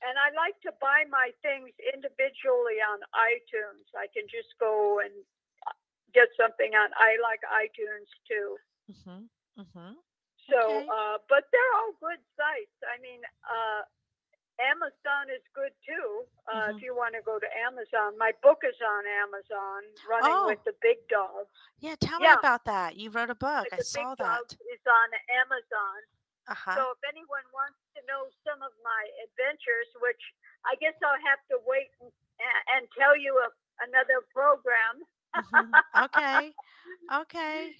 and I like to buy my things individually on iTunes. I can just go and uh, get something on. I like iTunes too. Mhm. Mhm. So, Okay. uh, but they're all good sites. I mean, uh, Amazon is good too. Uh, Mhm. If you want to go to Amazon, my book is on Amazon, Running Oh. with the Big Dog. Yeah, tell Yeah. me about that. You wrote a book. I the saw Big that. Is on Amazon. Uh-huh. So if anyone wants to know some of my adventures, which I guess I'll have to wait and, and tell you a, another program. Mhm. Okay. <laughs> Okay.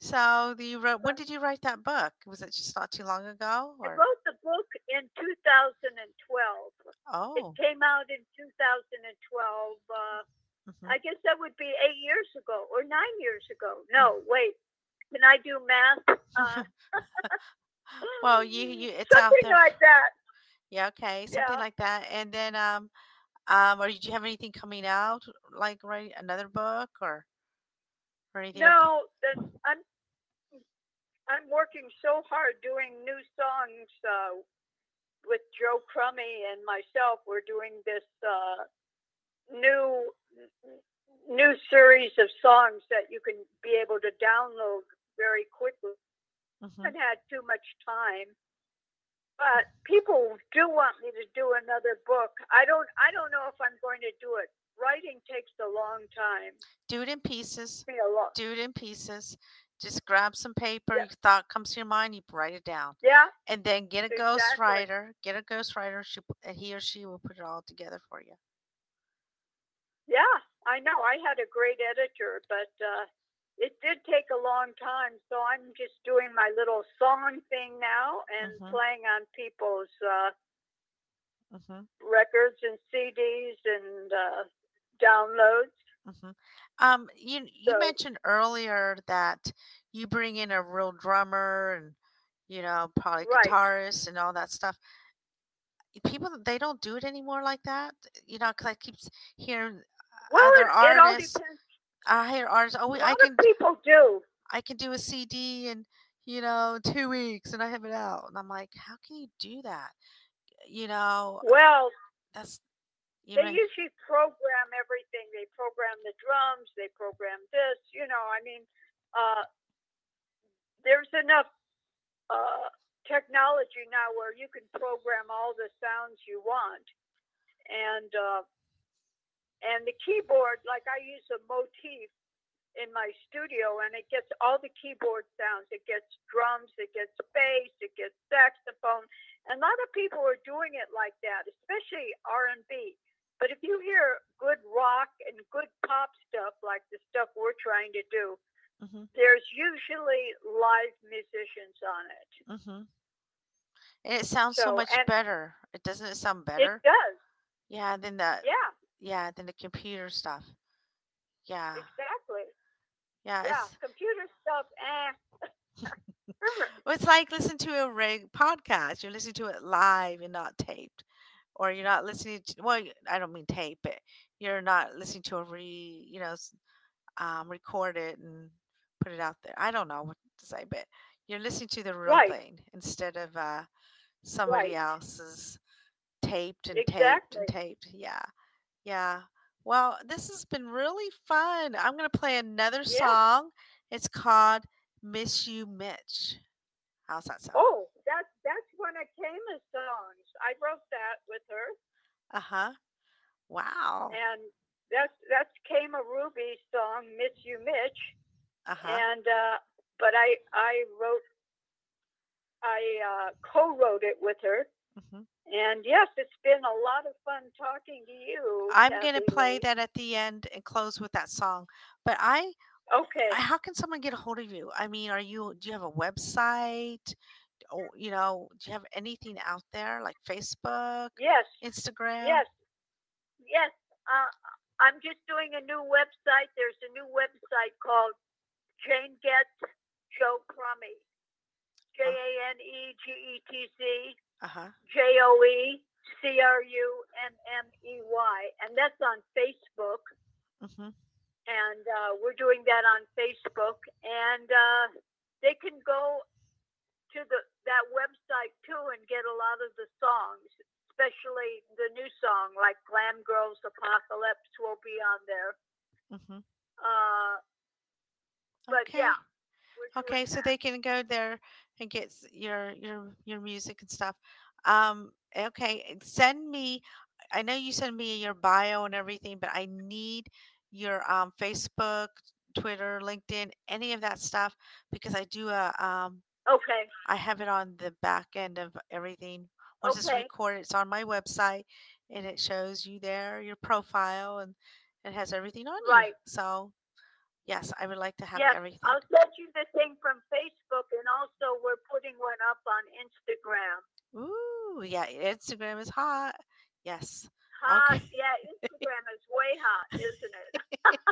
So the you wrote when did you write that book? Was it just not too long ago? I wrote the book in 2012. oh, It came out in 2012. Uh, mhm. I guess that would be eight years ago or nine years ago. No, wait. Can I do math? Uh, <laughs> well, you <laughs> you it's out something there. like that. Yeah, okay, something Yeah. like that. And then um um or did you have anything coming out like write another book or or anything? No, the, I'm. I'm working so hard doing new songs uh, with Joe Crummey and myself. We're doing this uh, new new series of songs that you can be able to download very quickly. Mhm. haven't had too much time, but people do want me to do another book. I don't. I don't know if I'm going to do it. Writing takes a long time. Do it in pieces. Do it in pieces. Just grab some paper. Yeah. Your thought comes to your mind. You write it down, Yeah. and then get a Exactly. ghostwriter. Get a ghostwriter. She, and he or she will put it all together for you. Yeah, I know. I had a great editor, but uh, it did take a long time. So I'm just doing my little song thing now and Mhm. playing on people's uh, hmm records and CDs and uh, downloads. hmm Um, you you So- mentioned earlier that you bring in a real drummer and you know probably Right. guitarist and all that stuff. People they don't do it anymore like that. You know, because I keep hearing Well, other it, it all artists. I hear artists. Oh, I can people do. I can do a CD and you know two weeks and I have it out. And I'm like, how can you do that? You know, Well, that's you they usually program everything. They program the drums. They program this. You know, I mean, uh, there's enough uh, technology now where you can program all the sounds you want, and uh, and the keyboard. Like I use a motif in my studio, and it gets all the keyboard sounds. It gets drums. It gets bass. It gets saxophone. And a lot of people are doing it like that, especially R and B. But if you hear good rock and good pop stuff like the stuff we're trying to do, hmm there's usually live musicians on it. Mm-hmm. And it sounds so, So, much better. It doesn't it sound better? It does. Yeah, than the Yeah, yeah, than the computer stuff. Yeah, exactly. yeah. Yeah, computer stuff. Eh. <laughs> well, it's like listening to a reg podcast. You're listening to it live and not taped, or you're not listening to. Well, i don't mean tape, but you're not listening to a re, you know, um, record it and put it out there. I don't know what to say, but you're listening to the real Right. thing instead of uh, somebody Right. else's taped and Exactly. taped and taped. Yeah, yeah. Well, this has been really fun. I'm gonna play another Yeah. song. It's called "Miss You, Mitch." How's that sound? Oh, that's that's one of songs. I wrote that with her, Uh huh. Wow. and that's that's Kama Ruby's song "Miss You, Mitch." Uh huh. and uh, but I I wrote I uh, co-wrote it with her, hmm and yes, it's been a lot of fun talking to you. I'm gonna play that at the end and close with that song. But I, Okay. How can someone get a hold of you? I mean, are you? Do you have a website? Or you know, do you have anything out there like Facebook, Yes. Instagram? Yes. Yes. Uh, I'm just doing a new website. There's a new website called Jane Getz Joe Crummey. J A N E G E T Z Uh huh. J O E C R U M M E Y, and that's on Facebook. hmm and uh, we're doing that on Facebook. And uh, they can go to the that website too and get a lot of the songs, especially the new song like "Glam Girls Apocalypse" will be on there. hmm Uh, but Okay. yeah, Okay, so that. they can go there and get your your your music and stuff. Um, okay, send me. I know you send me your bio and everything, but I need your um Facebook, Twitter, LinkedIn, any of that stuff because I do a um okay, I have it on the back end of everything. Once it's Okay. recorded, it's on my website and it shows you there your profile and it has everything on it. Right. So yes, I would like to have Yes, everything. I'll send you the thing from Facebook, and also we're putting one up on Instagram. Ooh, yeah, Instagram is hot. Yes. Hot, Okay. yeah, Instagram is way hot, isn't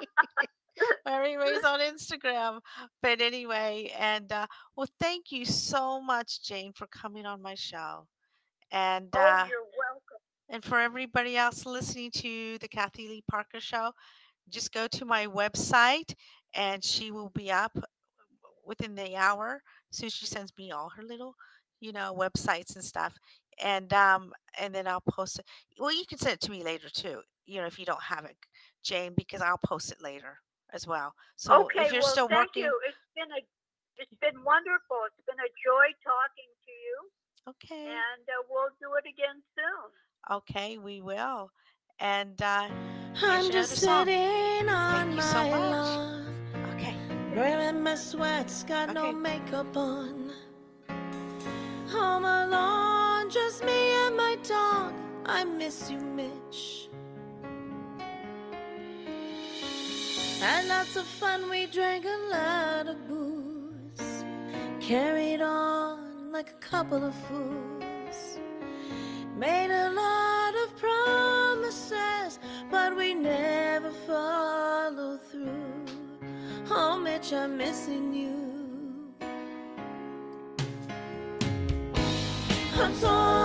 it? <laughs> Everybody's on <laughs> Instagram. But anyway, and uh, well, thank you so much, Jane, for coming on my show. And oh, uh, you're welcome. and for everybody else listening to the Kathy Lee Parker show, just go to my website and she will be up within the hour. soon as she sends me all her little, you know, websites and stuff, and um, and then I'll post it. Well, you can send it to me later too. You know, if you don't have it, Jane, because I'll post it later as well. So okay, if you're well, still thank working, you. It's been a it's been wonderful. It's been a joy talking to you, okay, and uh, we'll do it again soon. okay, we will. And uh, I'm just sitting on you so my much. lawn, Okay, wearing my sweats, got no makeup on. Home alone, just me and my dog. I miss you, Mitch. Had lots of fun, we drank a lot of booze. Carried on like a couple of fools. Made a lot of promises, but we never followed through. Oh, Mitch, I'm missing you. I'm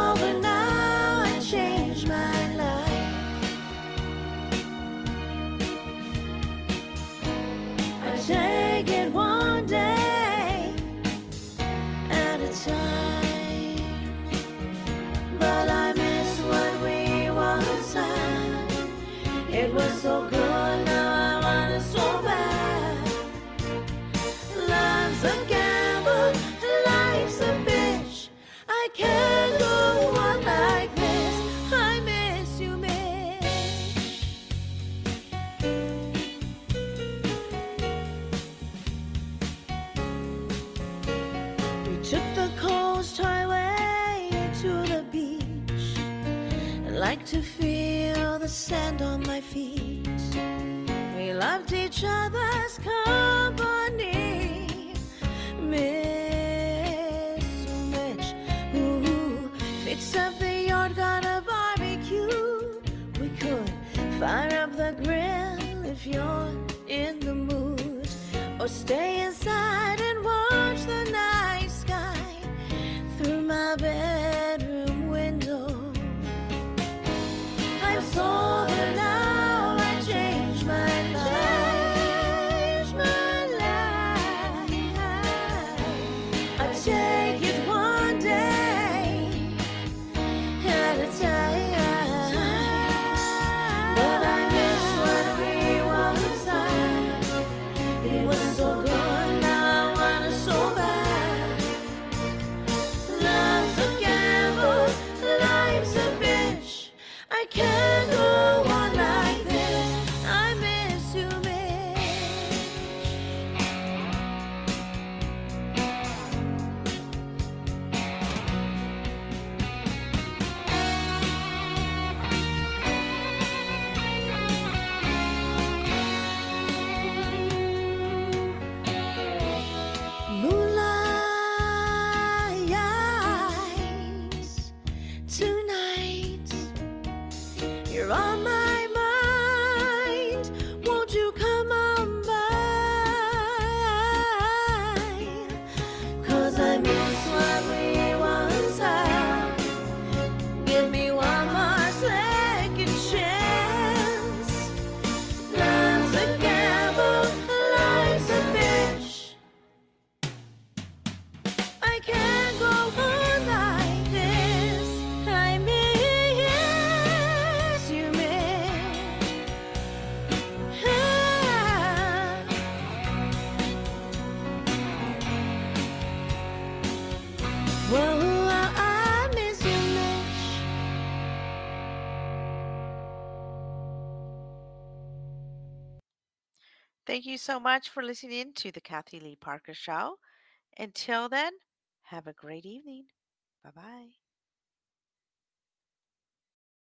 Each other's company. Miss so much. Ooh, fix up the yard, got a barbecue. We could fire up the grill if you're in the mood. Or stay inside and watch the night sky through my bedroom thank you so much for listening to the Kathy Lee Parker Show. Until then, have a great evening. Bye bye.